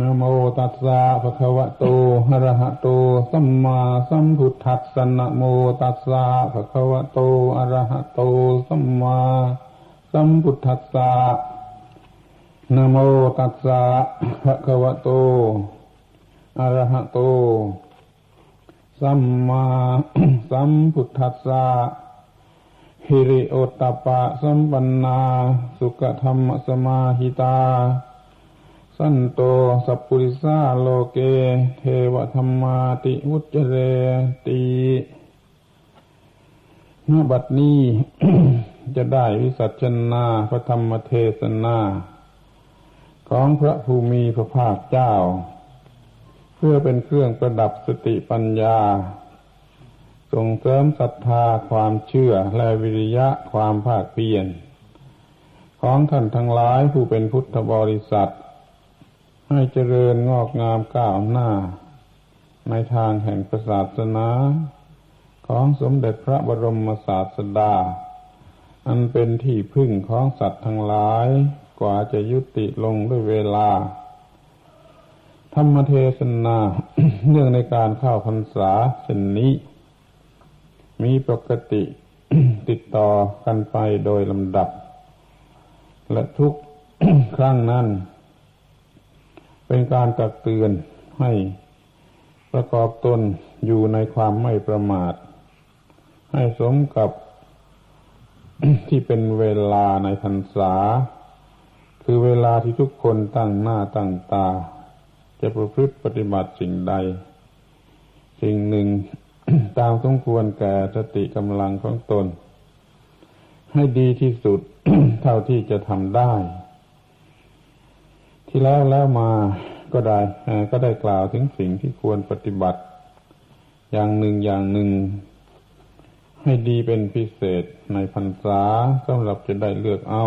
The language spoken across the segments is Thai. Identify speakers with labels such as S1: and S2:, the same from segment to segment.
S1: นะโมตัสสะภะคะวะโตอะระหะโต สัมมาสัมพุทธัสสะนะโมตัสสะภะคะวะโตอะระหะโต สัมมาสัมพุทธัสสะนะโมตัสสะภะคะวะโตอะระหะโต สัมมาสัมพุทธัสสะหิริโอตตปปะสัมปันนา สุขธรรมสมาหิตา สันโตสัพพุริสาโลเก เทวธรรมาติวุจเรติเมื่อบัดนี้จะได้วิสัชนาพระธรรมเทศนา ของพระภูมิพระภาคเจ้า เพื่อเป็นเครื่องประดับสติปัญญา ส่งเสริมศรัทธาความเชื่อและวิริยะความภาคเพียรของท่านทั้งหลายผู้เป็นพุทธบริษัท ให้เจริญงอกงามก้าวหน้า ในทางแห่งศาสนา ของสมเด็จพระบรมศาสดา อันเป็นที่พึ่งของสัตว์ทั้งหลาย กว่าจะยุติลงด้วยเวลา ธรรมเทศนาเนื่องในการเข้าพรรษาเช่นนี้ มีปกติติดต่อกันไปโดยลำดับ และทุกครั้งนั้น เป็นการตักเตือนให้ประกอบตนอยู่ในความไม่ประมาท ให้สมกับที่เป็นเวลาในพรรษา คือเวลาที่ทุกคนตั้งหน้าตั้งตา จะประพฤติปฏิบัติสิ่งใด สิ่งหนึ่งตามสมควรแก่สติกำลังของตน ให้ดีที่สุดเท่าที่จะทำได้ ที่แล้วแล้วมาก็ได้ก็ได้กล่าวถึงสิ่งที่ควรปฏิบัติ อย่างหนึ่งอย่างหนึ่ง ให้ดีเป็นพิเศษในพรรษาสำหรับจะได้เลือกเอา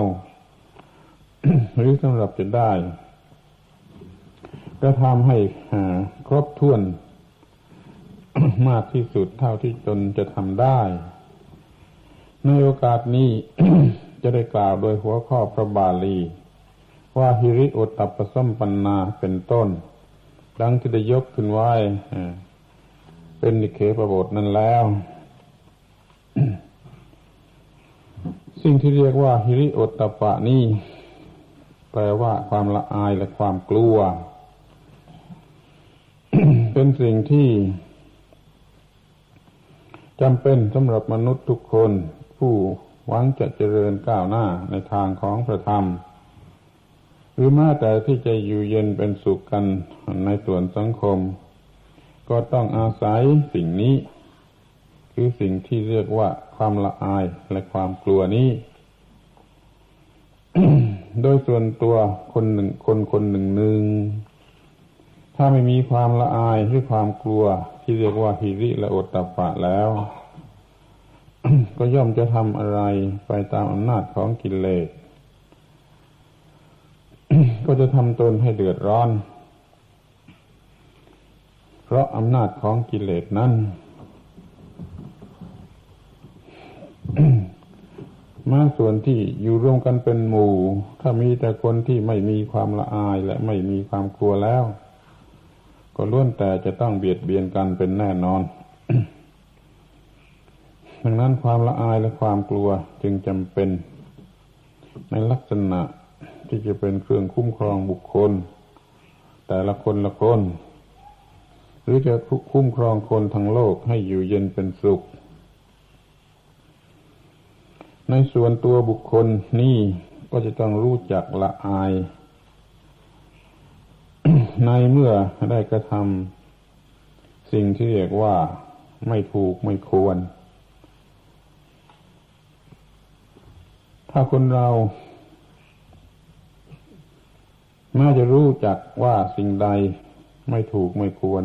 S1: หรือสำหรับจะได้ก็ทำให้ครบถ้วนมากที่สุดเท่าที่ตนจะทำได้ ในโอกาสนี้จะได้กล่าวโดยหัวข้อพระบาลี ว่าฮิริโอตัปสัมปันนาเป็นต้น ดังที่ได้ยกขึ้นไว้เป็นนิเคปบทนั้นแล้ว สิ่งที่เรียกว่าฮิริโอตตปะนี่แปลว่าความละอายและความกลัว เป็นสิ่งที่จำเป็นสำหรับมนุษย์ทุกคนผู้หวังจะเจริญก้าวหน้าในทางของพระธรรม หรือแม้แต่ที่จะอยู่เย็นเป็นสุขกันในส่วนสังคม ก็ต้องอาศัยสิ่งนี้ คือสิ่งที่เรียกว่าความละอายและความกลัวนี้ โดยส่วนตัวคนหนึ่งคนคนหนึ่งหนึ่งถ้าไม่มีความละอายหรือความกลัวที่เรียกว่าฮิริและอดตปะแล้ว ก็ย่อมจะทำอะไรไปตามอำนาจของกิเลส ก็จะทำตนให้เดือดร้อน เพราะอำนาจของกิเลสนั้นมาส่วนที่อยู่ร่วมกันเป็นหมู่ ถ้ามีแต่คนที่ไม่มีความละอายและไม่มีความกลัวแล้ว ก็ล้วนแต่จะต้องเบียดเบียนกันเป็นแน่นอน ดังนั้นความละอายและความกลัวจึงจำเป็น ในลักษณะ ที่จะเป็นเครื่องคุ้มครองบุคคล แต่ละคนละคน หรือจะคุ้มครองคนทั้งโลกให้อยู่เย็นเป็นสุข ในส่วนตัวบุคคลนี่ก็จะต้องรู้จักละอาย ในเมื่อได้กระทำสิ่งที่เรียกว่าไม่ถูกไม่ควร ถ้าคนเรา น่าจะรู้จักว่าสิ่งใดไม่ถูกไม่ควร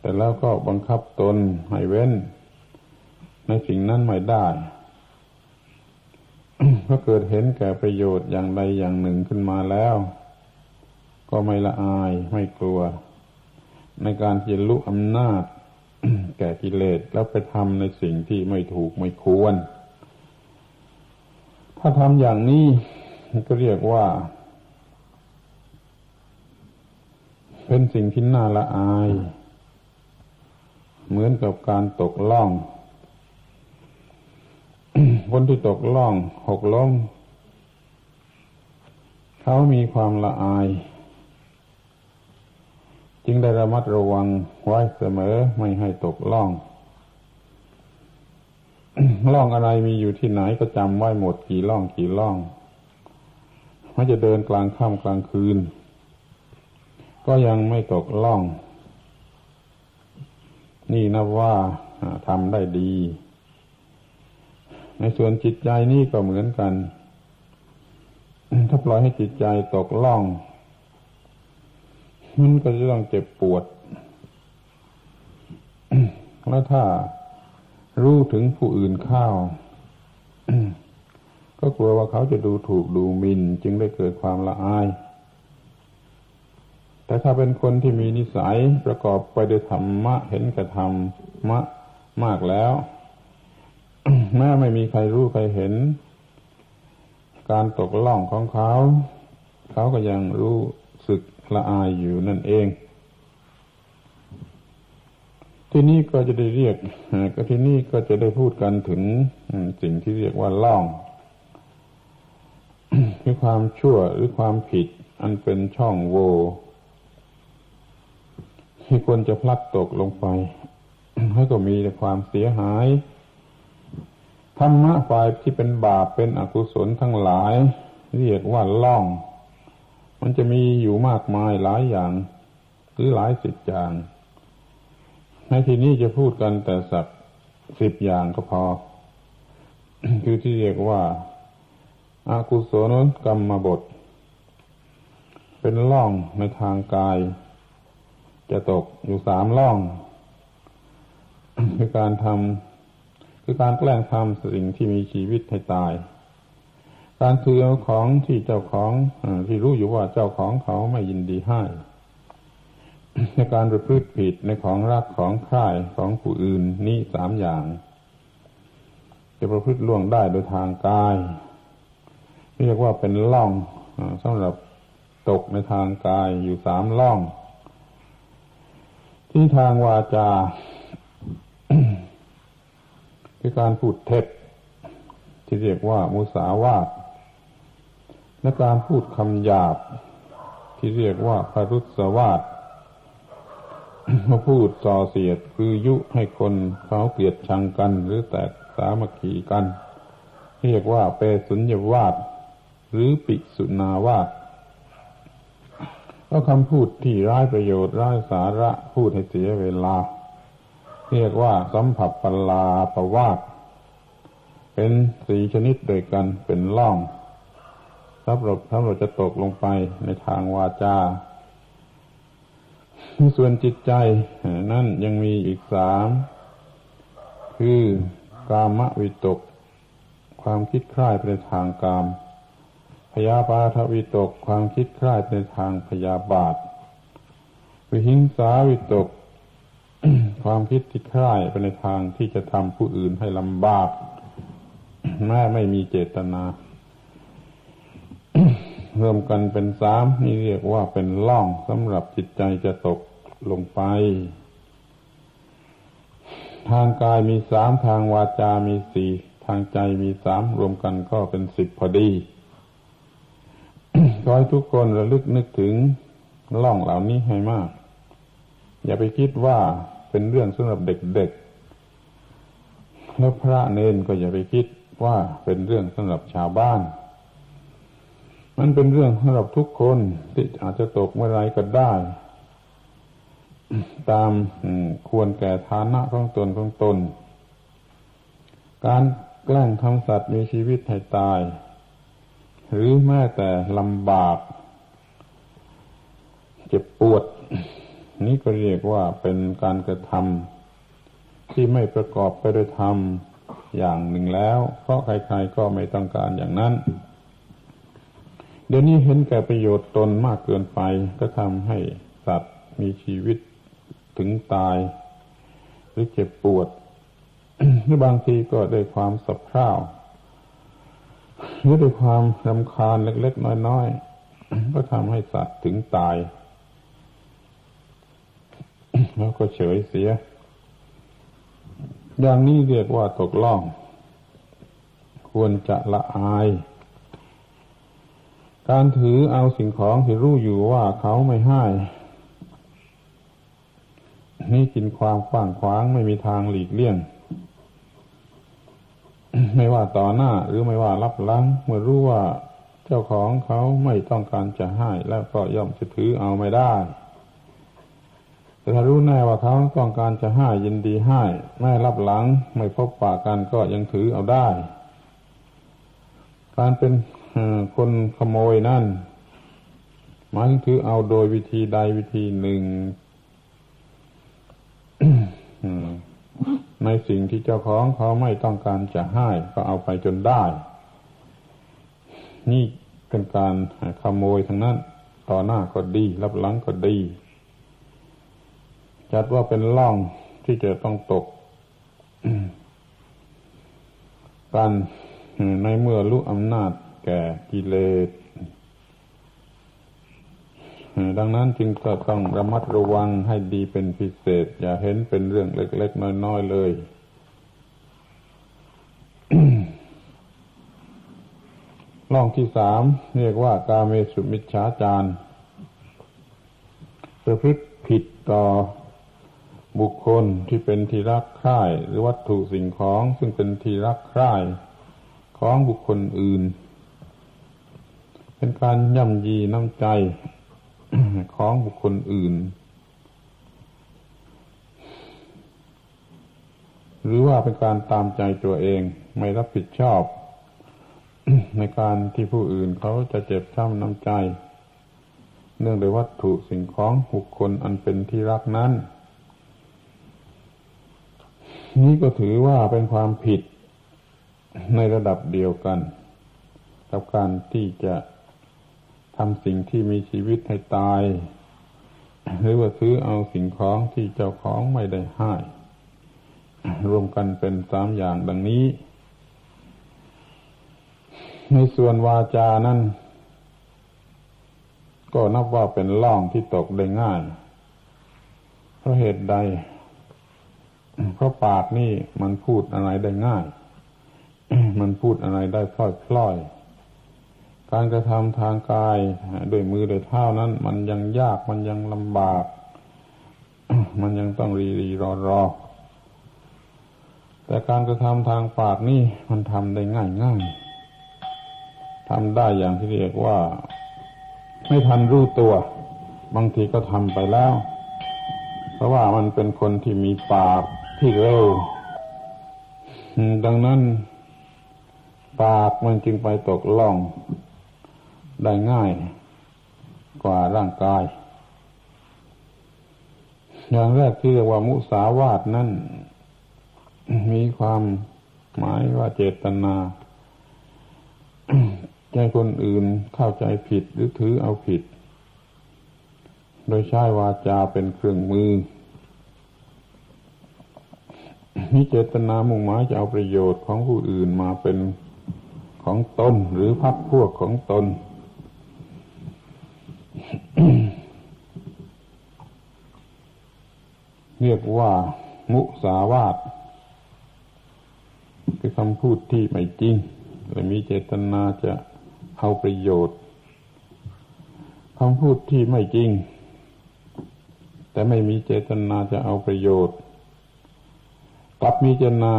S1: แต่แล้วก็บังคับตนให้เว้น ในสิ่งนั้นไม่ได้ก็เกิดเห็นแก่ประโยชน์อย่างใดอย่างหนึ่งขึ้นมาแล้ว ก็ไม่ละอายไม่กลัว ในการที่ลุอำนาจ แก่กิเลสแล้วไปทำในสิ่งที่ไม่ถูกไม่ควร ถ้าทำอย่างนี้ก็เรียกว่า เป็นสิ่งที่น่าละอาย เหมือนกับการตกล่อง คนที่ตกล่องหกล้มเขามีความละอาย จึงได้ระมัดระวังไว้เสมอไม่ให้ตกล่องล่องอะไรมีอยู่ที่ไหนก็จำไว้หมดกี่ล่องกี่ล่องมันจะเดินกลางค่ำกลางคืน ก็ยังไม่ตกล่อง นี่นับว่าทำได้ดี ในส่วนจิตใจนี่ก็เหมือนกัน ถ้าปล่อยให้จิตใจตกล่อง มันก็จะต้องเจ็บปวด แล้วถ้ารู้ถึงผู้อื่นเข้าก็กลัวว่าเขาจะดูถูกดูหมิน่นจึงได้เกิดความละอาย แต่ถ้าเป็นคนที่มีนิสัยประกอบไปด้วยธรรมะ เห็นกระทำมะมากแล้วแม้ไม่มีใครรู้ใครเห็น การตกล่องของเขา เขาก็ยังรู้สึกละอายอยู่นั่นเอง ที่นี่ก็จะได้เรียกก็ที่นี่ก็จะได้พูดกันถึงสิ่งที่เรียกว่าล่องคือความชั่วหรือความผิด อันเป็นช่องโหว่ ที่ควรจะพลัดตกลงไปให้ก็มีแต่ความเสียหาย ธรรมะฝ่ายที่เป็นบาปเป็นอกุศลทั้งหลาย เรียกว่าล่อง มันจะมีอยู่มากมายหลายอย่าง หรือหลายสิบอย่าง ในที่นี้จะพูดกันแต่สักสิบอย่างก็พอ คือที่เรียกว่าอากุศลกรรมบท เป็นล่องในทางกาย จะตกอยู่สามล่อง คือการทำคือการแกล้งทำสิ่งที่มีชีวิตให้ตาย การถือเอาของที่เจ้าของอที่รู้อยู่ว่าเจ้าของเขาไม่ยินดีให้ในการประพฤติผิดในของรักของค่ายของผู้อื่นนี่สามอย่าง จะประพฤติล่วงได้โดยทางกายเรียกว่าเป็นล่องสำหรับตกในทางกายอยู่สามล่อง ที่ทางวาจาคือการพูดเท็จ ที่เรียกว่ามุสาวาทและการพูดคำหยาบ ที่เรียกว่าพรุษวาทมาพูดส่อเสียดคือยุให้คนเขาเกลียดชังกันหรือแตกสามัคคีกัน เรียกว่าเปสุญญวาทหรือปิสุนาวาท ก็คำพูดที่ร้ายประโยชน์ร้ายสาระพูดให้เสียเวลา เรียกว่าสัมผัสปลาประวาดเป็นสีชนิดโดยกันเป็นล่องสำหรับถ้าเราจะตกลงไปในทางวาจาส่วนจิตใจนั่นยังมีอีกสามคือกามวิตก ความคิดคล้ายไปในทางกาม พยาบาทวิตกความคิดคล้ายไปในทางพยาบาท วิหิงสาวิตก ความคิดที่คล้ายไปในทางที่จะทำผู้อื่นให้ลำบากแม้ไม่มีเจตนา รวมกันเป็นสามนี่เรียกว่าเป็นล่องสำหรับจิตใจจะตกลงไป ทางกายมีสามทางวาจา มีสี่ทางใจมีสามรวมกันก็เป็นสิบพอดี ขอให้ทุกคนระลึกนึกถึงล่องเหล่านี้ให้มาก อย่าไปคิดว่าเป็นเรื่องสำหรับเด็กๆ แล้วพระเนนก็อย่าไปคิดว่าเป็นเรื่องสำหรับชาวบ้าน มันเป็นเรื่องสำหรับทุกคนที่อาจจะตกเมื่อไรก็ได้ ตามควรแก่ฐานะของตนของตน การแกล้งทำสัตว์มีชีวิตให้ตาย หรือแม้แต่ลำบาก เจ็บปวด นี้ก็เรียกว่าเป็นการกระทำที่ไม่ประกอบไปด้วยธรรมอย่างหนึ่งแล้ว เพราะใครๆก็ไม่ต้องการอย่างนั้น เดี๋ยวนี้เห็นแก่ประโยชน์ตนมากเกินไปก็ทำให้สัตว์มีชีวิตถึงตาย หรือเจ็บปวดหรือบางทีก็ด้วยความสับเพร่า หรือด้วยความรำคาญเล็กๆน้อยๆก็ทำให้สัตว์ถึงตาย แล้วก็เฉยเสีย อย่างนี้เรียกว่าตกล่อง ควรจะละอาย การถือเอาสิ่งของที่รู้อยู่ว่าเขาไม่ให้นี่กินความขว้างขวางไม่มีทางหลีกเลี่ยง ไม่ว่าต่อหน้าหรือไม่ว่ารับหลัง เมื่อรู้ว่าเจ้าของเขาไม่ต้องการจะให้แล้วก็ย่อมจะถือเอาไม่ได้แต่ถ้ารู้แน่ว่าเขาต้องการจะให้ยินดีให้ไม่รับหลังไม่พบปากกันก็ยังถือเอาได้ การเป็นคนขโมยนั่นหมายถึงถือเอาโดยวิธีใดวิธีหนึ่ง ในสิ่งที่เจ้าของเขาไม่ต้องการจะให้ก็เอาไปจนได้ นี่เป็นการขโมยทั้งนั้น ต่อหน้าก็ดีรับหลังก็ดี จัดว่าเป็นล่องที่จะต้องตกกันในเมื่อรู้อำนาจแก่กิเลส ดังนั้นจึงก็ต้องระมัดระวังให้ดีเป็นพิเศษ อย่าเห็นเป็นเรื่องเล็ก ๆ น้อย ๆ เลยล่องที่สามเรียกว่ากาเมสุมิชฌาจารประพฤติผิดต่อบุคคลที่เป็นที่รักใคร่หรือวัตถุสิ่งของซึ่งเป็นที่รักใคร่ของบุคคลอื่น เป็นการย่ำยีน้ำใจ ของบุคคลอื่น หรือว่าเป็นการตามใจตัวเองไม่รับผิดชอบ ในการที่ผู้อื่นเขาจะเจ็บช้ำน้ำใจ เนื่องด้วยวัตถุสิ่งของบุคคลอันเป็นที่รักนั้น นี้ก็ถือว่าเป็นความผิดในระดับเดียวกัน กับการที่จะำสิ่งที่มีชีวิตให้ตาย หรือว่าซื้อเอาสิ่งของที่เจ้าของไม่ได้ให้รวมกันเป็นสามอย่างดังนี้ ในส่วนวาจานั้นก็นับว่าเป็นล่องที่ตกได้ง่าย เพราะเหตุใด เพราะปากนี่มันพูดอะไรได้ง่าย มันพูดอะไรได้พล่อยๆ การกระทำทางกายด้วยมือด้วยเท้านั้น มันยังยากมันยังลำบาก มันยังต้องรีรีรอรอแต่การกระทำทางปากนี่มันทำได้ง่ายง่ายทำได้อย่างที่เรียกว่า ไม่ทันรู้ตัว บางทีก็ทำไปแล้ว เพราะว่ามันเป็นคนที่มีปากที่เร็วดังนั้น ปากมันจึงไปตกล่อง ได้ง่ายกว่าร่างกาย อย่างแรกที่เรียกว่ามุสาวาทนั่น มีความหมายว่าเจตนาใจคนอื่นเข้าใจผิดหรือถือเอาผิด โดยใช้วาจาเป็นเครื่องมือมีเจตนามุ่งหมายจะเอาประโยชน์ของผู้อื่นมาเป็นของตนหรือพักพวกของตน เรียกว่ามุสาวาทคือคำพูดที่ไม่จริงและมีเจตนาจะเอาประโยชน์คำพูดที่ไม่จริง แต่ไม่มีเจตนาจะเอาประโยชน์ กลับมีเจตนา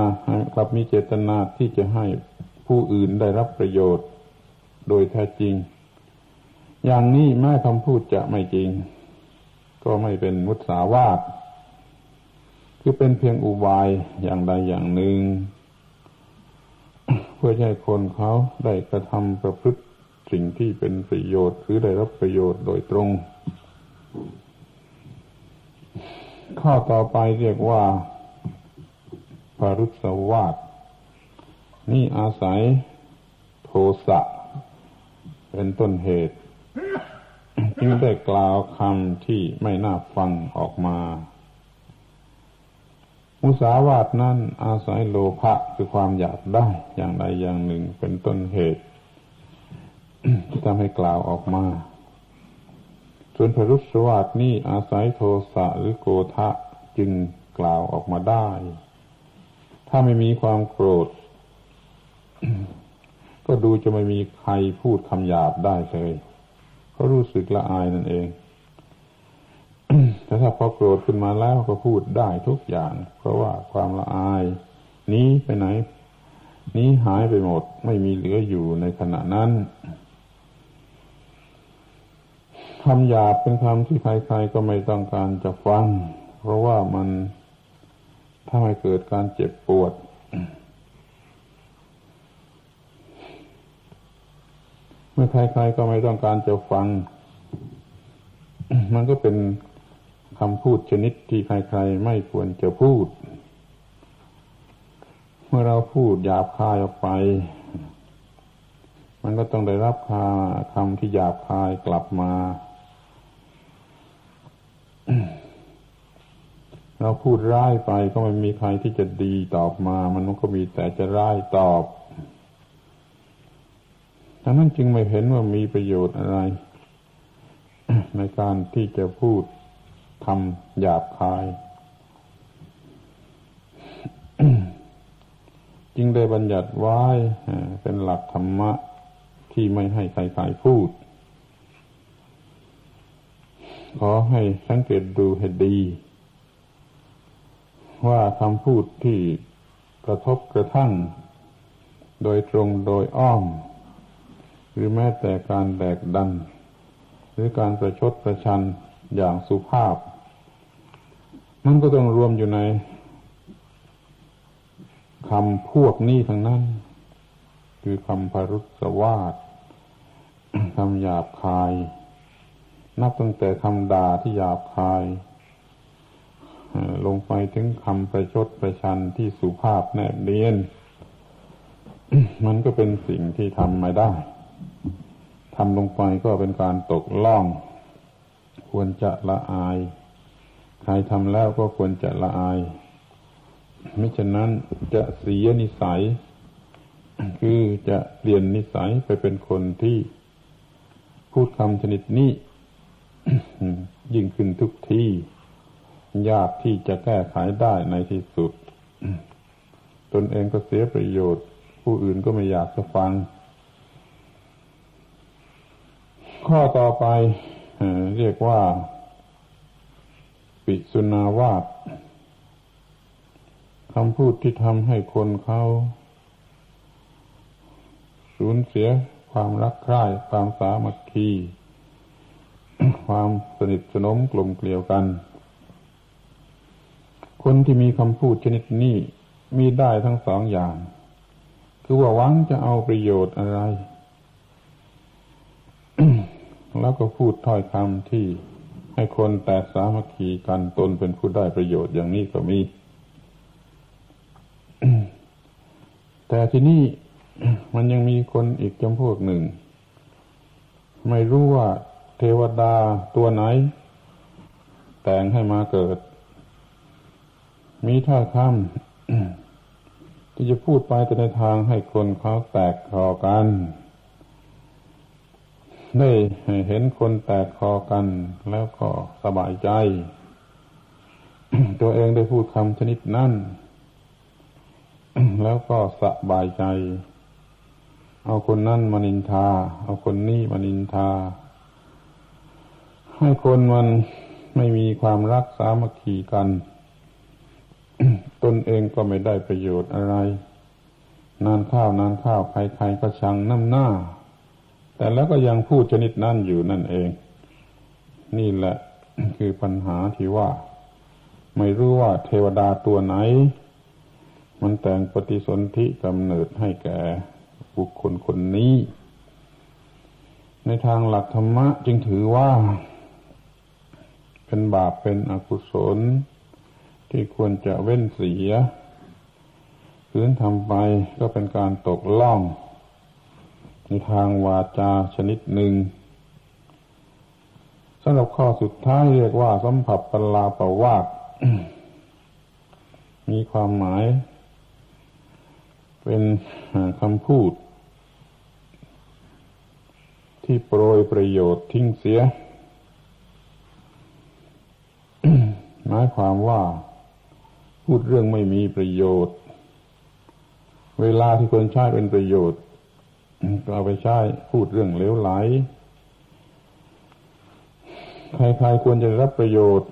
S1: กลับมีเจตนาที่จะให้ผู้อื่นได้รับประโยชน์ โดยแท้จริง อย่างนี้แม้คำพูดจะไม่จริง ก็ไม่เป็นมุสาวาทคือเป็นเพียงอุบายอย่างใดอย่างหนึ่ง เพื่อให้คนเขาได้กระทำประพฤติสิ่งที่เป็นประโยชน์หรือได้รับประโยชน์โดยตรง ข้อต่อไปเรียกว่าปารุสวาทนี่อาศัยโทสะเป็นต้นเหตุ จึงได้กล่าวคำที่ไม่น่าฟังออกมา มุสาวาทนั้นอาศัยโลภะคือความอยากได้อย่างใดอย่างหนึ่งเป็นต้นเหตุที่ทำให้กล่าวออกมา ส่วนพรุษวาทนี่อาศัยโทสะหรือโกทะจึงกล่าวออกมาได้ ถ้าไม่มีความโกรธ ก็ดูจะไม่มีใครพูดคำหยาบได้เลย เขารู้สึกละอายนั่นเอง แต่ถ้าพอโกรธขึ้นมาแล้วก็พูดได้ทุกอย่าง เพราะว่าความละอาย นี้ไปไหน นี้หายไปหมดไม่มีเหลืออยู่ในขณะนั้นคำหยาบเป็นคำที่ใครๆก็ไม่ต้องการจะฟัง เพราะว่ามันถ้าไม่เกิดการเจ็บปวด เมื่อใครๆก็ไม่ต้องการจะฟัง มันก็เป็นคำพูดชนิดที่ใครๆไม่ควรจะพูด เมื่อเราพูดหยาบคายออกไป มันก็ต้องได้รับคาคำที่หยาบคายกลับมา เราพูดร้ายไปก็ไม่มีใครที่จะดีตอบมา มันก็มีแต่จะร้ายตอบ ดังนั้นจึงไม่เห็นว่ามีประโยชน์อะไร ในการที่จะพูดทำหยาบคาย จึงได้บัญญัติไว้เป็นหลักธรรมะที่ไม่ให้ใครๆพูด ขอให้สังเกตดูให้ดี ว่าคำพูดที่กระทบกระทั่ง โดยตรงโดยอ้อม หรือแม้แต่การแดกดัน หรือการประชดประชันอย่างสุภาพ มันก็ต้องรวมอยู่ในคำพวกนี้ทั้งนั้น คือคำพารุสวาทคำหยาบคาย นับตั้งแต่คำด่าที่หยาบคายลงไปถึงคำประชดประชันที่สุภาพแนบเนียน มันก็เป็นสิ่งที่ทำไม่ได้ ทำลงไปก็เป็นการตกล่อง ควรจะละอาย ใครทำแล้วก็ควรจะละอาย มิฉะนั้นจะเสียนิสัย คือจะเปลี่ยนนิสัยไปเป็นคนที่พูดคำชนิดนี้ ยิ่งขึ้นทุกที่ ยากที่จะแก้ไขได้ในที่สุด ตนเองก็เสียประโยชน์ ผู้อื่นก็ไม่อยากจะฟัง ข้อต่อไปเรียกว่า ปิสุนาวาตคำพูดที่ทำให้คนเขาสูญเสียความรักใคร่ความสามัคคี ความสนิทสนมกลมเกลียวกัน คนที่มีคำพูดชนิดนี้มีได้ทั้งสองอย่าง คือว่าหวังจะเอาประโยชน์อะไร แล้วก็พูดถ้อยคำที่ให้คนแตกสามัคคีกันตนเป็นผู้ได้ประโยชน์อย่างนี้ก็มี แต่ที่นี่มันยังมีคนอีกจำพวกหนึ่ง ไม่รู้ว่าเทวดาตัวไหน แต่งให้มาเกิด มีท่าคำที่จะพูดไปแต่ในทางให้คนเขาแตกคอกัน ได้เห็นคนแตกคอกัน แล้วก็สบายใจ ตัวเองได้พูดคำชนิดนั้นแล้วก็สบายใจ เอาคนนั้นมานินทา เอาคนนี้มานินทา ให้คนมันไม่มีความรักสามัคคีกัน ตนเองก็ไม่ได้ประโยชน์อะไร นานข้าวนานข้าวใครๆก็ชังน้ำหน้า แต่แล้วก็ยังพูดชนิดนั่นอยู่นั่นเอง นี่แหละคือปัญหาที่ว่า ไม่รู้ว่าเทวดาตัวไหน มันแต่งปฏิสนธิกำเนิดให้แก่บุคคลคนนี้ ในทางหลักธรรมะจึงถือว่า เป็นบาปเป็นอกุศล ที่ควรจะเว้นเสียพื้นทำไปก็เป็นการตกล่อง ทางวาจาชนิดหนึ่งสำหรับข้อสุดท้ายเรียกว่าสัมผัสปลาปวาดมีความหมาย เป็นคำพูด ที่โปรยประโยชน์ทิ้งเสีย หมายความว่า พูดเรื่องไม่มีประโยชน์ เวลาที่ควรใช้เป็นประโยชน์ ก็เอาไปใช้พูดเรื่องเลวไหล ใครๆควรจะรับประโยชน์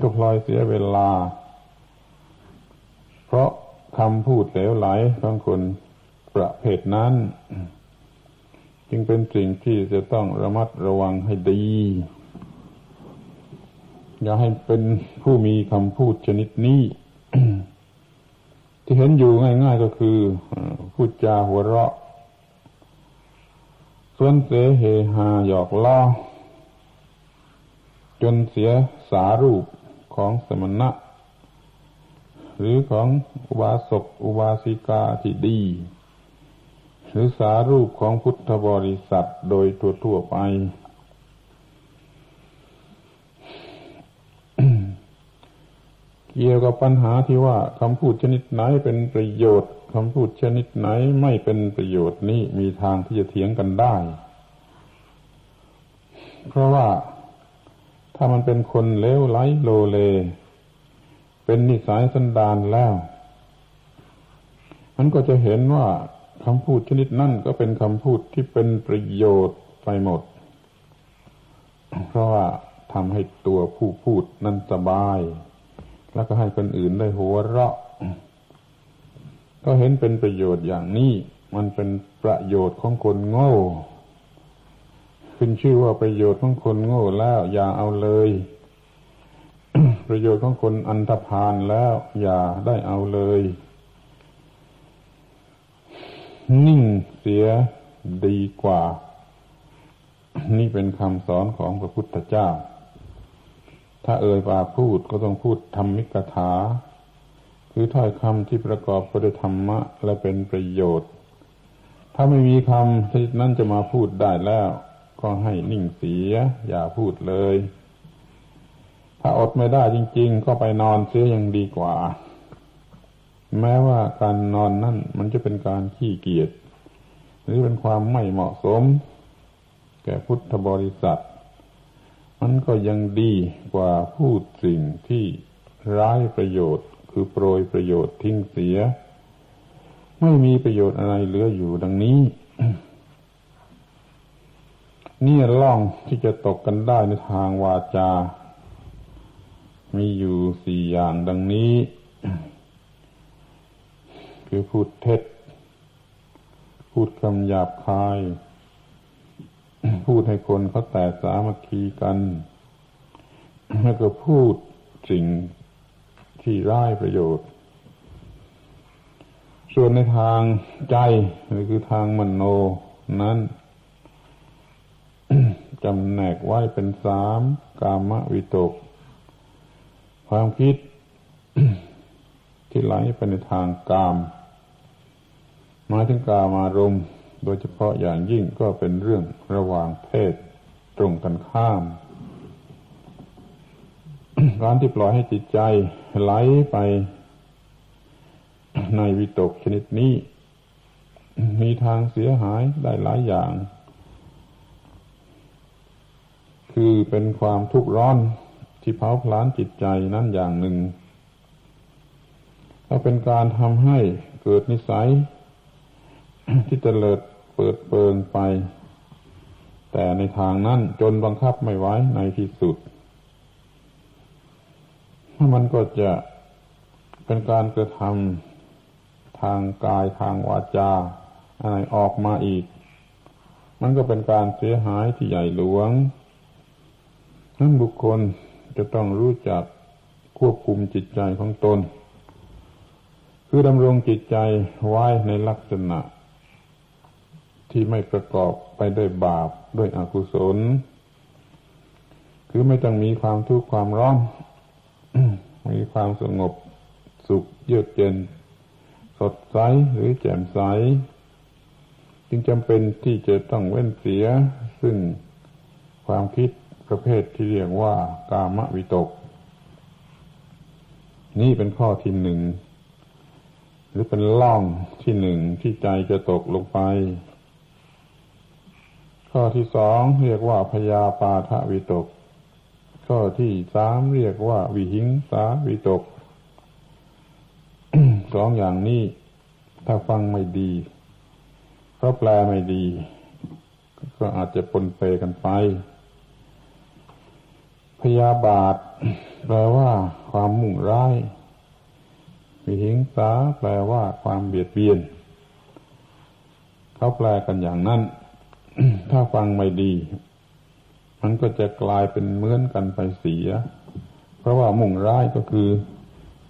S1: ก็พลอยเสียเวลา เพราะคำพูดเลวไหลของคนประเภทนั้น จึงเป็นสิ่งที่จะต้องระมัดระวังให้ดี อย่าให้เป็นผู้มีคำพูดชนิดนี้ที่เห็นอยู่ง่าย ๆ ก็คือพูดจาหัวเราะ ส่วนเสเฮฮาหยอกล้อ จนเสียสารูปของสมณะ หรือของอุบาสกอุบาสิกาที่ดี หรือสารูปของพุทธบริษัทโดยทั่วๆไปเกี่ยวกับปัญหาที่ว่าคำพูดชนิดไหนเป็นประโยชน์ คำพูดชนิดไหนไม่เป็นประโยชน์นี้มีทางที่จะเถียงกันได้ เพราะว่าถ้ามันเป็นคนเลวไหลโลเล เป็นนิสัยสันดานแล้ว มันก็จะเห็นว่าคำพูดชนิดนั้นก็เป็นคำพูดที่เป็นประโยชน์ไปหมด เพราะว่าทำให้ตัวผู้พูดนั้นสบาย แล้วก็ให้คนอื่นได้หัวเราะ ก็เห็นเป็นประโยชน์อย่างนี้ มันเป็นประโยชน์ของคนโง่ ขึ้นชื่อว่าประโยชน์ของคนโง่แล้ว อย่าเอาเลย ประโยชน์ของคนอันธพาลแล้ว อย่าได้เอาเลย นิ่งเสียดีกว่า นี่เป็นคำสอนของพระพุทธเจ้า ถ้าเอ่ยปากพูดก็ต้องพูดธรรมิกถา คือถ้อยคำที่ประกอบไปด้วยธรรมะและเป็นประโยชน์ ถ้าไม่มีคำที่นั้นจะมาพูดได้แล้ว ก็ให้นิ่งเสีย อย่าพูดเลย ถ้าอดไม่ได้จริง ๆ ก็ไปนอนเสียยังดีกว่า แม้ว่าการนอนนั่นมันจะเป็นการขี้เกียจหรือเป็นความไม่เหมาะสม แก่พุทธบริษัท มันก็ยังดีกว่าพูดสิ่งที่ร้ายประโยชน์ คือโปรยประโยชน์ทิ้งเสีย ไม่มีประโยชน์อะไรเหลืออยู่ดังนี้นี่ล่องที่จะตกกันได้ในทางวาจา มีอยู่สี่อย่างดังนี้ คือพูดเท็จ พูดคำหยาบคาย พูดให้คนเขาแตกสามัคคีกัน แล้วก็พูดสิ่ง ที่ร้ประโยชน์ ส่วนในทางใจหรือคือทางมโนนั้นจำแนกไว้เป็นสามกามวิตก ความคิดที่ไหลไปในทางกามมาถึงกามารมโดยเฉพาะอย่างยิ่งก็เป็นเรื่องระหว่างเพศตรงกันข้าม การที่ปล่อยให้จิตใจไหลไป ในวิตกชนิดนี้ มีทางเสียหายได้หลายอย่าง คือเป็นความทุกข์ร้อนที่เผาผลาญจิตใจนั้นอย่างหนึ่งแล้วเป็นการทำให้เกิดนิสัย ที่เตลิดเปิดเปิงไป แต่ในทางนั้นจนบังคับไม่ไว้ในที่สุด มันก็จะเป็นการกระทำทางกายทางวาจาอะไรออกมาอีก มันก็เป็นการเสียหายที่ใหญ่หลวงนั้นบุคคลจะต้องรู้จักควบคุมจิตใจของตน คือดำรงจิตใจไว้ในลักษณะ ที่ไม่ประกอบไปด้วยบาปด้วยอกุศล คือไม่ต้องมีความทุกข์ความร้อน มีความสงบสุขเยือกเย็น สดใสหรือแจ่มใส จึงจำเป็นที่จะต้องเว้นเสีย ซึ่งความคิดประเภทที่เรียกว่ากามวิตก นี่เป็นข้อที่หนึ่ง หรือเป็นล่องที่หนึ่งที่ใจจะตกลงไป ข้อที่สองเรียกว่าพยาปาทวิตก ข้อที่สามเรียกว่า วิหิงสาวิตกสองอย่างนี้ ถ้าฟังไม่ดีเพราะแปลไม่ดี ก็อาจจะปนเปกันไป พยาบาท แปลว่าความมุ่งร้าย วิหิงสาแปลว่าความเบียดเบียนเขาแปลกันอย่างนั้น ถ้าฟังไม่ดี มันก็จะกลายเป็นเหมือนกันไปเสีย เพราะว่ามุ่งร้ายก็คือ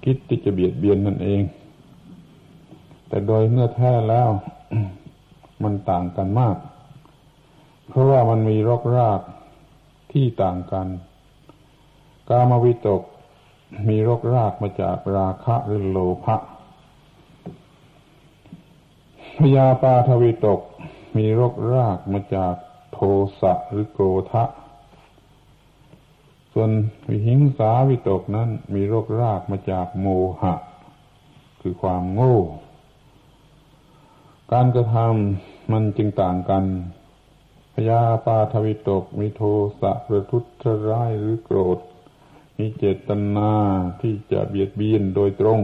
S1: คิดที่จะเบียดเบียนนั่นเอง แต่โดยเมื่อแท้แล้ว มันต่างกันมาก เพราะว่ามันมีรกรากที่ต่างกัน กามวิตกมีรกรากมาจากราคะหรือโลภะพยาปาทวิตกมีรกรากมาจาก โทสะหรือโกรธะส่วนวิหิงสาวิตกนั้นมีโรครากมาจากโมหะ คือความโง่ การกระทำมันจึงต่างกันพยาปาทวิตกมีโทสะประทุษร้ายหรือโกรธ มีเจตนาที่จะเบียดเบียนโดยตรง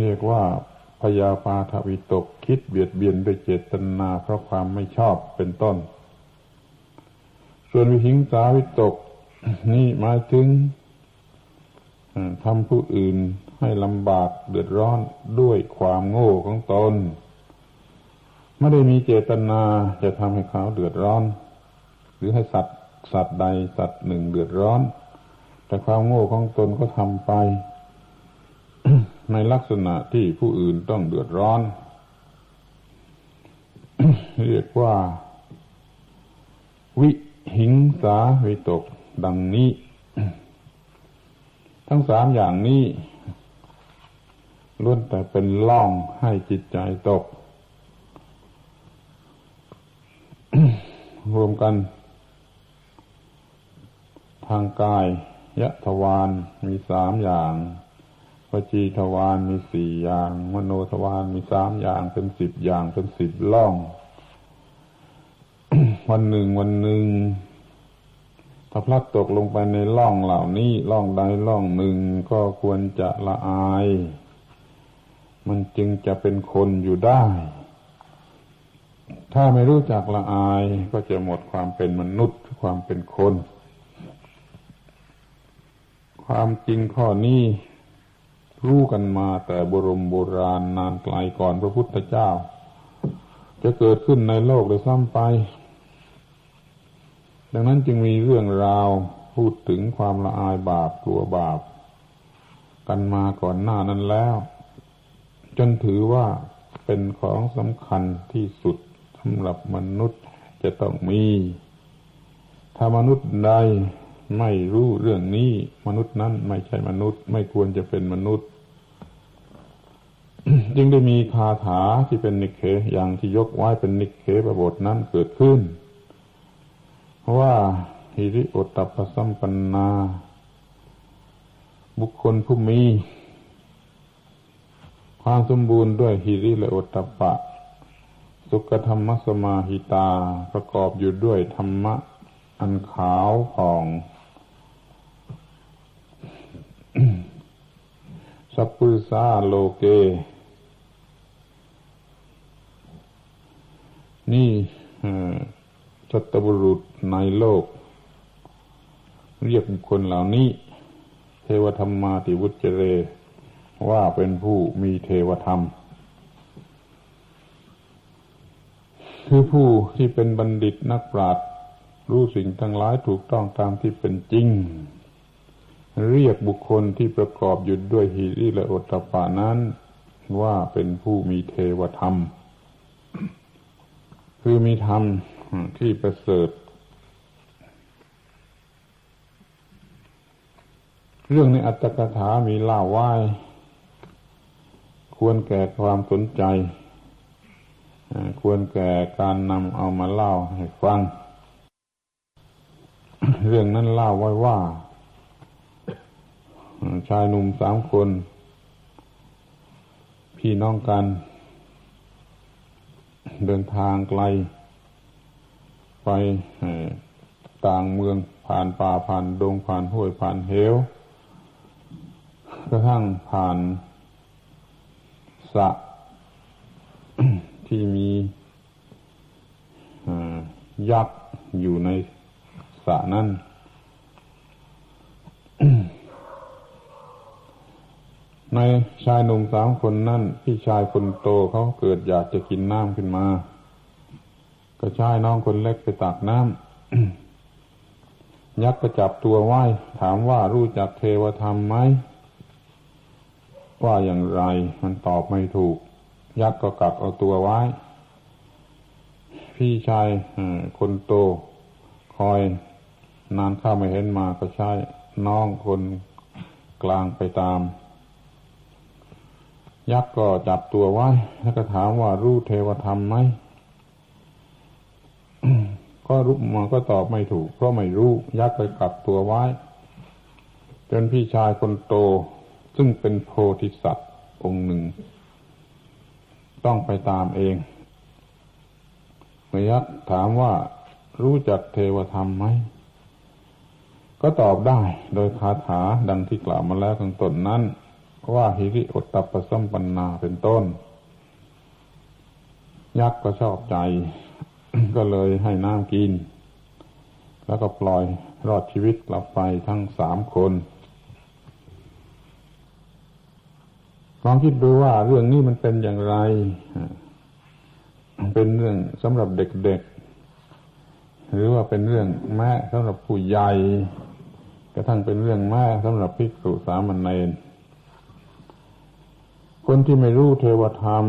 S1: เรียกว่า พยาปาทวิตกคิดเบียดเบียนด้วยเจตนาเพราะความไม่ชอบเป็นต้น ส่วนวิหิงสาวิตกนี่หมายถึงทำผู้อื่นให้ลำบากเดือดร้อนด้วยความโง่ของตนไม่ได้มีเจตนาจะทำให้เขาเดือดร้อน หรือให้สัตว์สัตว์ใดสัตว์หนึ่งเดือดร้อน แต่ความโง่ของตนก็ทำไป ในลักษณะที่ผู้อื่นต้องเดือดร้อน เรียกว่า วิหิงสาวิตกดังนี้ ทั้งสามอย่างนี้ล้วนแต่เป็นล่องให้จิตใจตก รวมกัน ทางกายยะทวารมีสามอย่าง วจีทวารมีสี่อย่าง มโนทวารมีสามอย่างเป็นสิบอย่างเป็นสิบล่อง วันหนึ่งวันหนึ่งถ้าพลัดตกลงไปในล่องเหล่านี้ล่องใดล่องหนึ่งก็ควรจะละอาย มันจึงจะเป็นคนอยู่ได้ ถ้าไม่รู้จักละอายก็จะหมดความเป็นมนุษย์ความเป็นคน ความจริงข้อนี้ รู้กันมาแต่บรมโบราณนานไกลก่อนพระพุทธเจ้า จะเกิดขึ้นในโลกเลยซ้ำไป ดังนั้นจึงมีเรื่องราวพูดถึงความละอายบาปกลัวบาป กันมาก่อนหน้านั้นแล้ว จนถือว่าเป็นของสำคัญที่สุดสำหรับมนุษย์จะต้องมี ถ้ามนุษย์ใดไม่รู้เรื่องนี้ มนุษย์นั้นไม่ใช่มนุษย์ ไม่ควรจะเป็นมนุษย์ จึงได้มีคาถาที่เป็นนิเคอย่างที่ยกไว้เป็นนิเคประบทนั้นเกิดขึ้น เพราะว่าฮิริโอตตปสัมปันนา บุคคลผู้มี ความสมบูรณ์ด้วยฮิริและโอตตปะ สุขธรรมสมาหิตาประกอบอยู่ด้วยธรรมะอันขาวผ่องสัพพุสาโลเก นี่สัตบุรุษในโลก เรียกคนเหล่านี้ เทวธรรมมาติวุจเร ว่าเป็นผู้มีเทวธรรม คือผู้ที่เป็นบัณฑิตนักปราชญ์รู้สิ่งทั้งหลายถูกต้องตามที่เป็นจริง เรียกบุคคลที่ประกอบอยู่ด้วยหิริและอตตปานั้น ว่าเป็นผู้มีเทวธรรม คือมีธรรมที่ประเสริฐ เรื่องในอัตถกถามีเล่าไว้ควรแก่ความสนใจ ควรแก่การนำเอามาเล่าให้ฟัง เรื่องนั้นเล่าไว้ว่า ชายหนุ่มสามคน พี่น้องกัน เดินทางไกล ไปต่างเมืองผ่านป่าผ่านดงผ่านห้วยผ่านเหวกระทั่งผ่านสระที่มียักษ์อยู่ในสระนั้น ในชายหนุ่มสามคนนั่นพี่ชายคนโตเขาเกิดอยากจะกินน้ำขึ้นมา ก็ชายน้องคนเล็กไปตักน้ำยักษ์ก็จับตัวไหว้ ถามว่ารู้จักเทวธรรมไหมว่าอย่างไรมันตอบไม่ถูก ยักษ์ก็กักเอาตัวไว้ พี่ชายคนโต คอยนานข้าไม่เห็นมาก็ใช่น้องคนกลางไปตาม ยักษ์ก็จับตัวไว้ แล้วก็ถามว่ารู้เทวธรรมไหมก็รู้มาก็ตอบไม่ถูก เพราะไม่รู้ยักษ์ไปกักตัวไว้ จนพี่ชายคนโต ซึ่งเป็นโพธิสัตว์องค์หนึ่ง ต้องไปตามเองเมื่อยักษ์ถามว่ารู้จักเทวธรรมไหม ก็ตอบได้โดยคาถาดังที่กล่าวมาแล้วข้างต้นนั้น ว่าหิริอตตปสัมปันนาเป็นต้น ยักษ์ก็ชอบใจ ก็เลยให้น้ำกิน แล้วก็ปล่อยรอดชีวิตกลับไปทั้งสามคนลองคิดดูว่าเรื่องนี้มันเป็นอย่างไร เป็นเรื่องสำหรับเด็กๆ หรือว่าเป็นเรื่องแม่สำหรับผู้ใหญ่กระทั่งเป็นเรื่องแม่สำหรับภิกษุสามเณร คนที่ไม่รู้เทวธรรม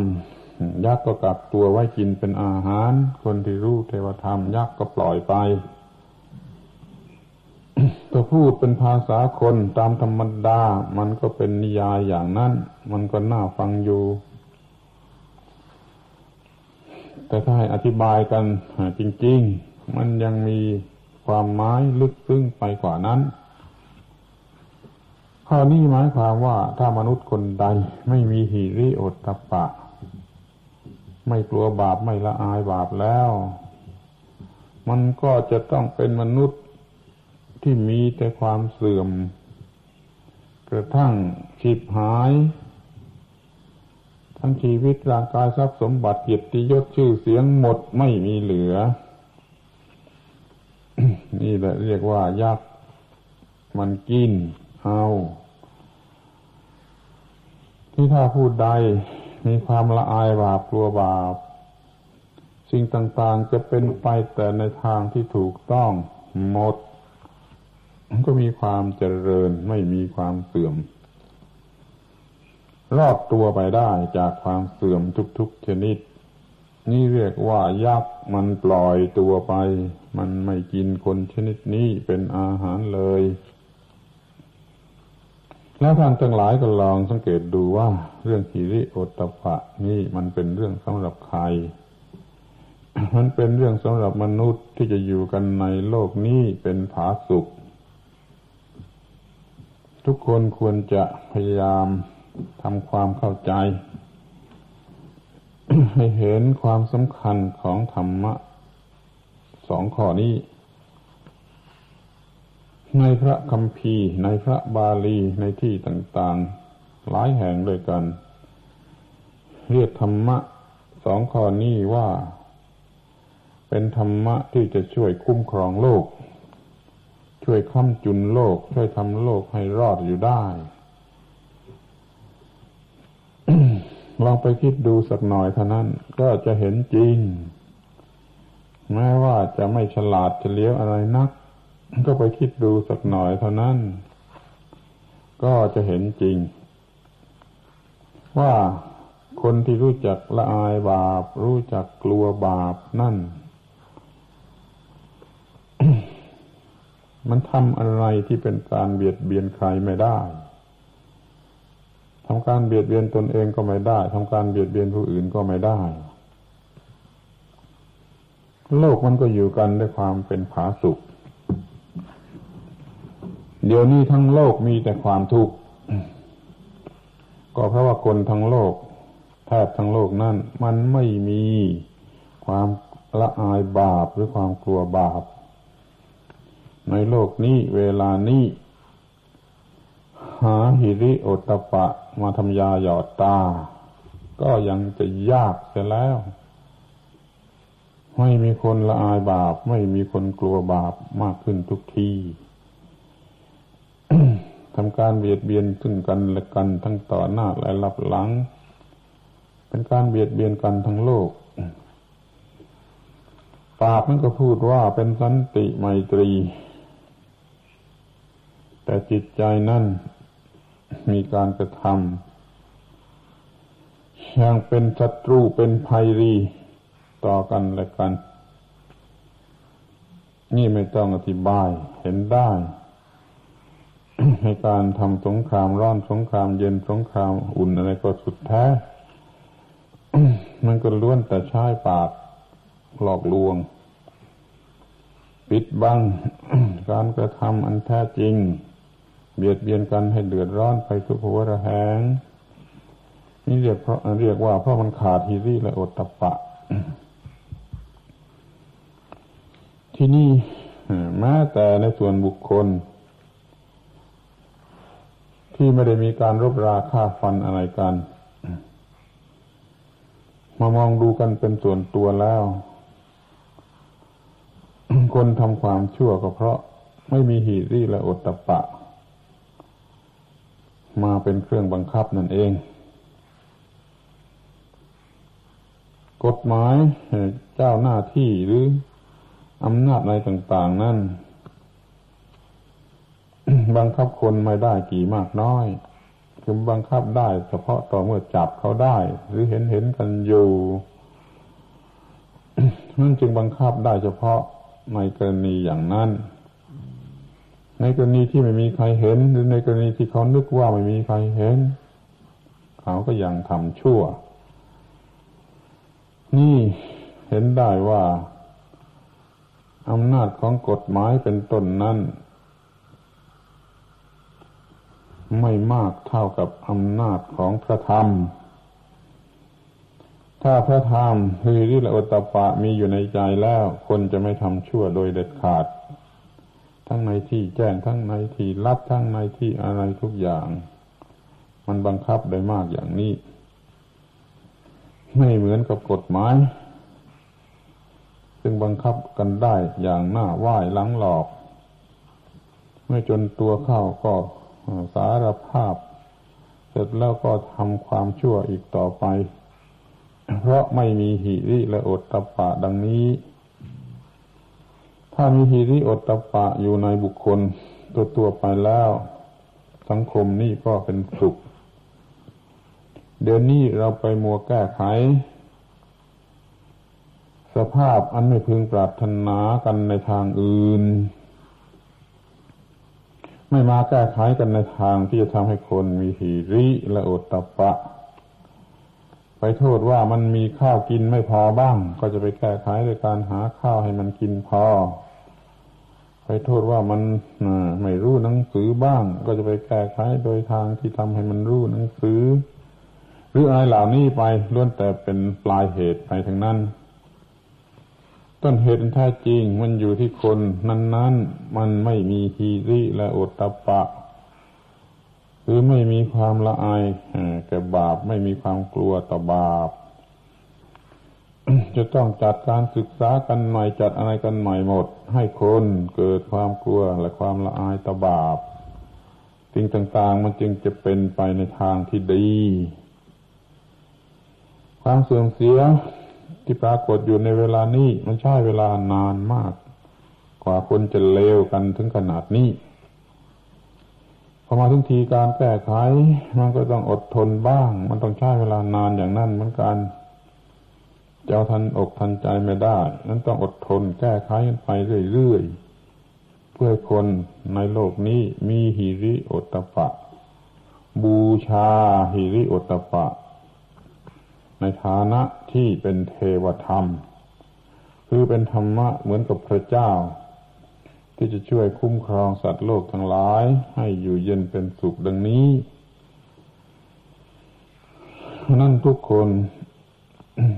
S1: ยักษ์ก็กักตัวไว้กินเป็นอาหาร คนที่รู้เทวธรรม ยักษ์ก็ปล่อยไปถ้าพูดเป็นภาษาคนตามธรรมดา มันก็เป็นนิยายอย่างนั้น มันก็น่าฟังอยู่ แต่ถ้าให้อธิบายกันจริง ๆ มันยังมีความหมายลึกซึ้งไปกว่านั้น ข้อนี้หมายความว่าถ้ามนุษย์คนใดไม่มีหิริโอตตะปะ ไม่กลัวบาปไม่ละอายบาปแล้ว มันก็จะต้องเป็นมนุษย์ที่มีแต่ความเสื่อม กระทั่งชีพหาย ทั้งชีวิตร่างกายทรัพย์สมบัติเกียรติยศชื่อเสียงหมดไม่มีเหลือ นี่แหละเรียกว่ายักษ์มันกินเอา ที่ถ้าพูดใดมีความละอายบาปกลัวบาป สิ่งต่างๆจะเป็นไปแต่ในทางที่ถูกต้องหมด ก็มีความเจริญไม่มีความเสื่อม รอดตัวไปได้จากความเสื่อมทุกๆชนิด นี่เรียกว่ายักษ์มันปล่อยตัวไป มันไม่กินคนชนิดนี้เป็นอาหารเลย แล้วท่านทั้งหลายก็ลองสังเกตดูว่า เรื่องหิริโอตตปะนี่มันเป็นเรื่องสำหรับใคร มันเป็นเรื่องสำหรับมนุษย์ที่จะอยู่กันในโลกนี้เป็นผาสุข ทุกคนควรจะพยายามทำความเข้าใจ ให้เห็นความสำคัญของธรรมะสองข้อนี้ ในพระคัมภีร์ในพระบาลีในที่ต่างๆ หลายแห่งด้วยกัน เรียกธรรมะสองข้อนี้ว่า เป็นธรรมะที่จะช่วยคุ้มครองโลก ช่วยค้ำจุนโลก ช่วยทำโลกให้รอดอยู่ได้ ลองไปคิดดูสักหน่อยเท่านั้น ก็จะเห็นจริง แม้ว่าจะไม่ฉลาดเฉลียวอะไรนัก ก็ไปคิดดูสักหน่อยเท่านั้น ก็จะเห็นจริง ว่าคนที่รู้จักละอายบาป รู้จักกลัวบาปนั่น มันทำอะไรที่เป็นการเบียดเบียนใครไม่ได้ทำการเบียดเบียนตนเองก็ไม่ได้ทำการเบียดเบียนผู้อื่นก็ไม่ได้ โลกมันก็อยู่กันด้วยความเป็นผาสุก เดี๋ยวนี้ทั้งโลกมีแต่ความทุกข์ก็เพราะว่าคนทั้งโลกแทบทั้งโลกนั่นมันไม่มีความละอายบาปหรือความกลัวบาป ในโลกนี้เวลานี้หาหิริโอตปะมาทำยาหยอดตา ก็ยังจะยากเสียแล้ว ไม่มีคนละอายบาป ไม่มีคนกลัวบาปมากขึ้นทุกที ทำการเบียดเบียนซึ่งกันและกันทั้งต่อหน้าและรับหลัง เป็นการเบียดเบียนกันทั้งโลก ปากมันก็พูดว่าเป็นสันติไมตรี แต่จิตใจนั่นมีการกระทำอยังเป็นศัตรูเป็นภัยรีต่อกันและกัน นี่ไม่ต้องอธิบายเห็นได้ ให้การทำสงครามร้อนสงครามเย็นสงครามอุ่นอะไรก็สุดแท้ มันก็ล้วนแต่ใช้ปากหลอกลวง ปิดบังการกระทำอันแท้จริง เบียดเบียนกันให้เดือดร้อนไปทุกหัวระแหง นี่เรียกเพราะเรียกว่าเพราะมันขาดฮิริและอดตะปะ ที่นี่แม้แต่ในส่วนบุคคล ที่ไม่ได้มีการรบราฆ่าฟันอะไรกัน มามองดูกันเป็นส่วนตัวแล้ว คนทำความชั่วก็เพราะไม่มีหีรี่และอดตะปะ มาเป็นเครื่องบังคับนั่นเอง กฎหมายเจ้าหน้าที่หรืออำนาจอะไรต่าง ๆ นั่น บังคับคนไม่ได้กี่มากน้อยคือบังคับได้ เฉพาะต่อเมื่อจับเขาได้ หรือเห็นเห็นกันอยู่นั่นจึงบังคับได้เฉพาะในกรณีอย่างนั้น ในกรณีที่ไม่มีใครเห็น หรือในกรณีที่เขานึกว่าไม่มีใครเห็น เขาก็ยังทำชั่ว นี่เห็นได้ว่าอำนาจของกฎหมายเป็นต้นนั้น ไม่มากเท่ากับอำนาจของพระธรรม ถ้าพระธรรมคือริละอตปะมีอยู่ในใจแล้ว คนจะไม่ทำชั่วโดยเด็ดขาด ทั้งในที่แจ้งทั้งในที่ลับทั้งในที่อะไรทุกอย่าง มันบังคับได้มากอย่างนี้ ไม่เหมือนกับกฎหมาย ซึ่งบังคับกันได้อย่างหน้าไหว้หลังหลอก เมื่อจนตัวเข้าก็ สารภาพ เสร็จแล้วก็ทำความชั่วอีกต่อไป เพราะไม่มีหิริและอดตะปะดังนี้ ถ้ามีหิริอดตะปะอยู่ในบุคคลตัวตัวไปแล้ว สังคมนี่ก็เป็นสุข เดี๋ยวนี้เราไปมัวแก้ไข สภาพอันไม่พึงปรารถนากันในทางอื่น ไม่มาแก้ไขกันในทางที่จะทำให้คนมีหีริและอดตะปะ ไปโทษว่ามันมีข้าวกินไม่พอบ้าง ก็จะไปแก้ไขโดยการหาข้าวให้มันกินพอ ไปโทษว่ามันไม่รู้หนังสือบ้าง ก็จะไปแก้ไขโดยทางที่ทำให้มันรู้หนังสือ หรืออะไรเหล่านี้ไปล้วนแต่เป็นปลายเหตุไปทั้งนั้น ต้นเหตุแท้จริงมันอยู่ที่คนนั้นๆ มันไม่มีฮีริและโอดตะปะหรือไม่มีความละอายแก่บาปไม่มีความกลัวต่อบาป จะต้องจัดการศึกษากันใหม่จัดอะไรกันใหม่หมด ให้คนเกิดความกลัวและความละอายต่อบาปสิ่งต่างๆ มันจึงจะเป็นไปในทางที่ดี ความเสื่อมเสีย ที่ปรากฏอยู่ในเวลานี้มันใช้เวลานานมาก กว่าคนจะเลวกันถึงขนาดนี้พอมาถึงทีการแก้ไขมันก็ต้องอดทนบ้าง มันต้องใช้เวลานานอย่างนั้นเหมือนกันจะเอาทันอกทันใจไม่ได้ นั้นต้องอดทนแก้ไขกันไปเรื่อยๆ เพื่อคนในโลกนี้มีหิริโอตปะ บูชาหิริโอตปะ ในฐานะที่เป็นเทวธรรม คือเป็นธรรมะเหมือนกับพระเจ้า ที่จะช่วยคุ้มครองสัตว์โลกทั้งหลาย ให้อยู่เย็นเป็นสุขดังนี้ นั่นทุกคน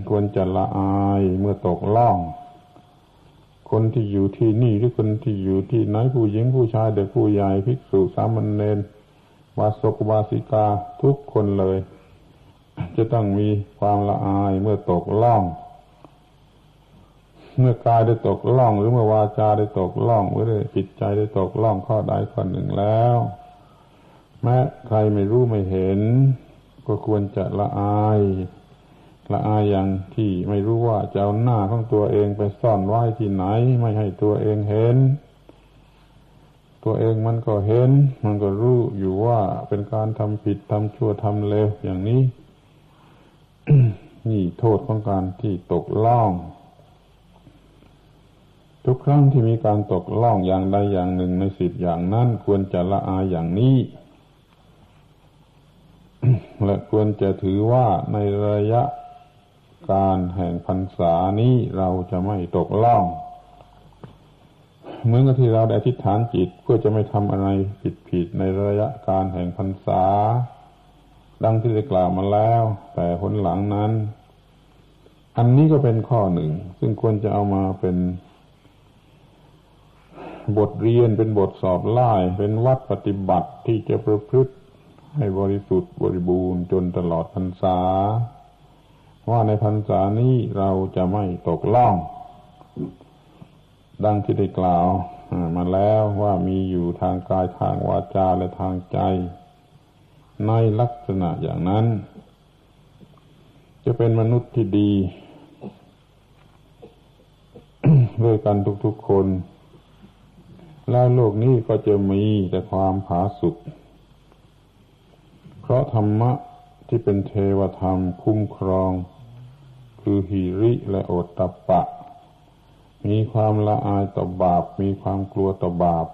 S1: ควรจะละอายเมื่อตกล่อง คนที่อยู่ที่นี่หรือคนที่อยู่ที่ไหนผู้หญิงผู้ชายเด็กผู้ใหญ่ภิกษุสามเณรวาสกวาสิกาทุกคนเลย จะต้องมีความละอายเมื่อตกล่อง เมื่อกายได้ตกล่อง หรือเมื่อวาจาได้ตกล่องหรือจิตใจได้ตกล่องข้อใดข้อหนึ่งแล้ว แม้ใครไม่รู้ไม่เห็น ก็ควรจะละอายละอายอย่างที่ไม่รู้ว่าจะเอาหน้าของตัวเองไปซ่อนไว้ที่ไหน ไม่ให้ตัวเองเห็น ตัวเองมันก็เห็น มันก็รู้อยู่ว่าเป็นการทำผิดทำชั่วทำเลวอย่างนี้ นี่โทษของการที่ตกล่อง ทุกครั้งที่มีการตกล่องอย่างใดอย่างหนึ่งในสิทธิ์อย่างนั้นควรจะละอายอย่างนี้ และควรจะถือว่าในระยะการแห่งพรรษานี้เราจะไม่ตกล่องเหมือนกับที่เราได้อธิษฐานจิตเพื่อจะไม่ทำอะไรผิดผิดในระยะการแห่งพรรษา ดังที่ได้กล่าวมาแล้ว แต่ผลหลังนั้น อันนี้ก็เป็นข้อหนึ่ง ซึ่งควรจะเอามาเป็นบทเรียนเป็นบทสอบไล่เป็นวัดปฏิบัติที่จะประพฤติให้บริสุทธิ์บริบูรณ์จนตลอดพรรษา ว่าในพรรษานี้เราจะไม่ตกล่อง ดังที่ได้กล่าวมาแล้วว่ามีอยู่ทางกายทางวาจาและทางใจ ในลักษณะอย่างนั้น จะเป็นมนุษย์ที่ดีด้วยกันทุกๆคน แล้วโลกนี้ก็จะมีแต่ความผาสุกเพราะธรรมะที่เป็นเทวธรรมคุ้มครอง คือหิริและโอตตะปะ มีความละอายต่อบาป มีความกลัวต่อบาป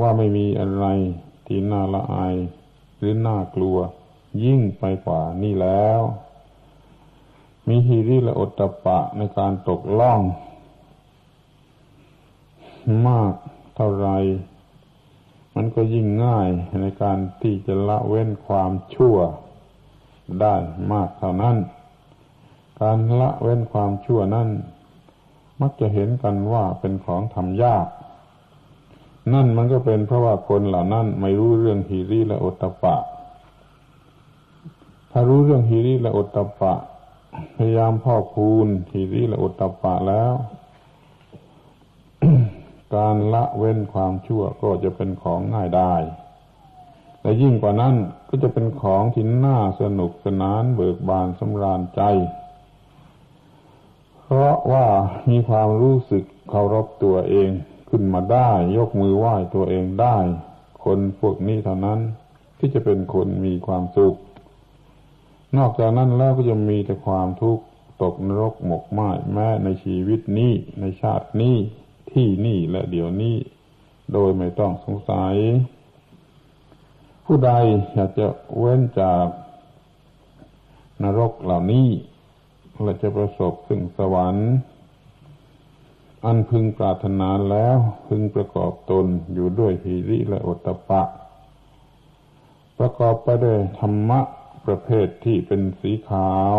S1: ว่าไม่มีอะไรที่น่าละอาย หรือน่ากลัว ยิ่งไปกว่านี่แล้ว มีหิริและอตตะปะในการตกล่อง มากเท่าไร มันก็ยิ่งง่ายในการที่จะละเว้นความชั่วได้มากเท่านั้น การละเว้นความชั่วนั้น มักจะเห็นกันว่าเป็นของทำยาก นั่นมันก็เป็นเพราะว่าคนเหล่านั้นไม่รู้เรื่องฮีริและอตตปะ ถ้ารู้เรื่องฮีริและอตตปะ พยายามพ่อคูณฮีริและอตตปะแล้ว การละเว้นความชั่วก็จะเป็นของง่ายได้และยิ่งกว่านั้นก็จะเป็นของที่น่าสนุกสนานเบิกบานสำราญใจ เพราะว่ามีความรู้สึกเคารพตัวเอง ขึ้นมาได้ ยกมือไหว้ตัวเองได้ คนพวกนี้เท่านั้นที่จะเป็นคนมีความสุข นอกจากนั้นแล้วก็จะมีแต่ความทุกข์ตกนรกหมกไหม้แม้ในชีวิตนี้ในชาตินี้ที่นี่และเดี๋ยวนี้ โดยไม่ต้องสงสัย ผู้ใดอยากจะเว้นจากนรกเหล่านี้และจะประสบซึ่งสวรรค์ อันพึงปรารถนาแล้วพึงประกอบตนอยู่ด้วยหิริและอตปะ ประกอบไปด้วยธรรมะประเภทที่เป็นสีขาว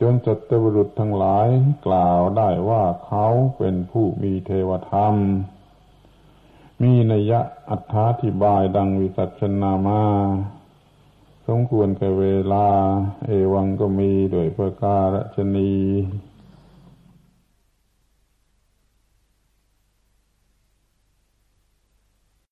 S1: จนจัตวรุษทั้งหลายกล่าวได้ว่าเขาเป็นผู้มีเทวธรรม มีนัยะอัธาธิบายดังวิสัชนามาสมควรแก่เวลา เอวังก็มีโดยประการชนี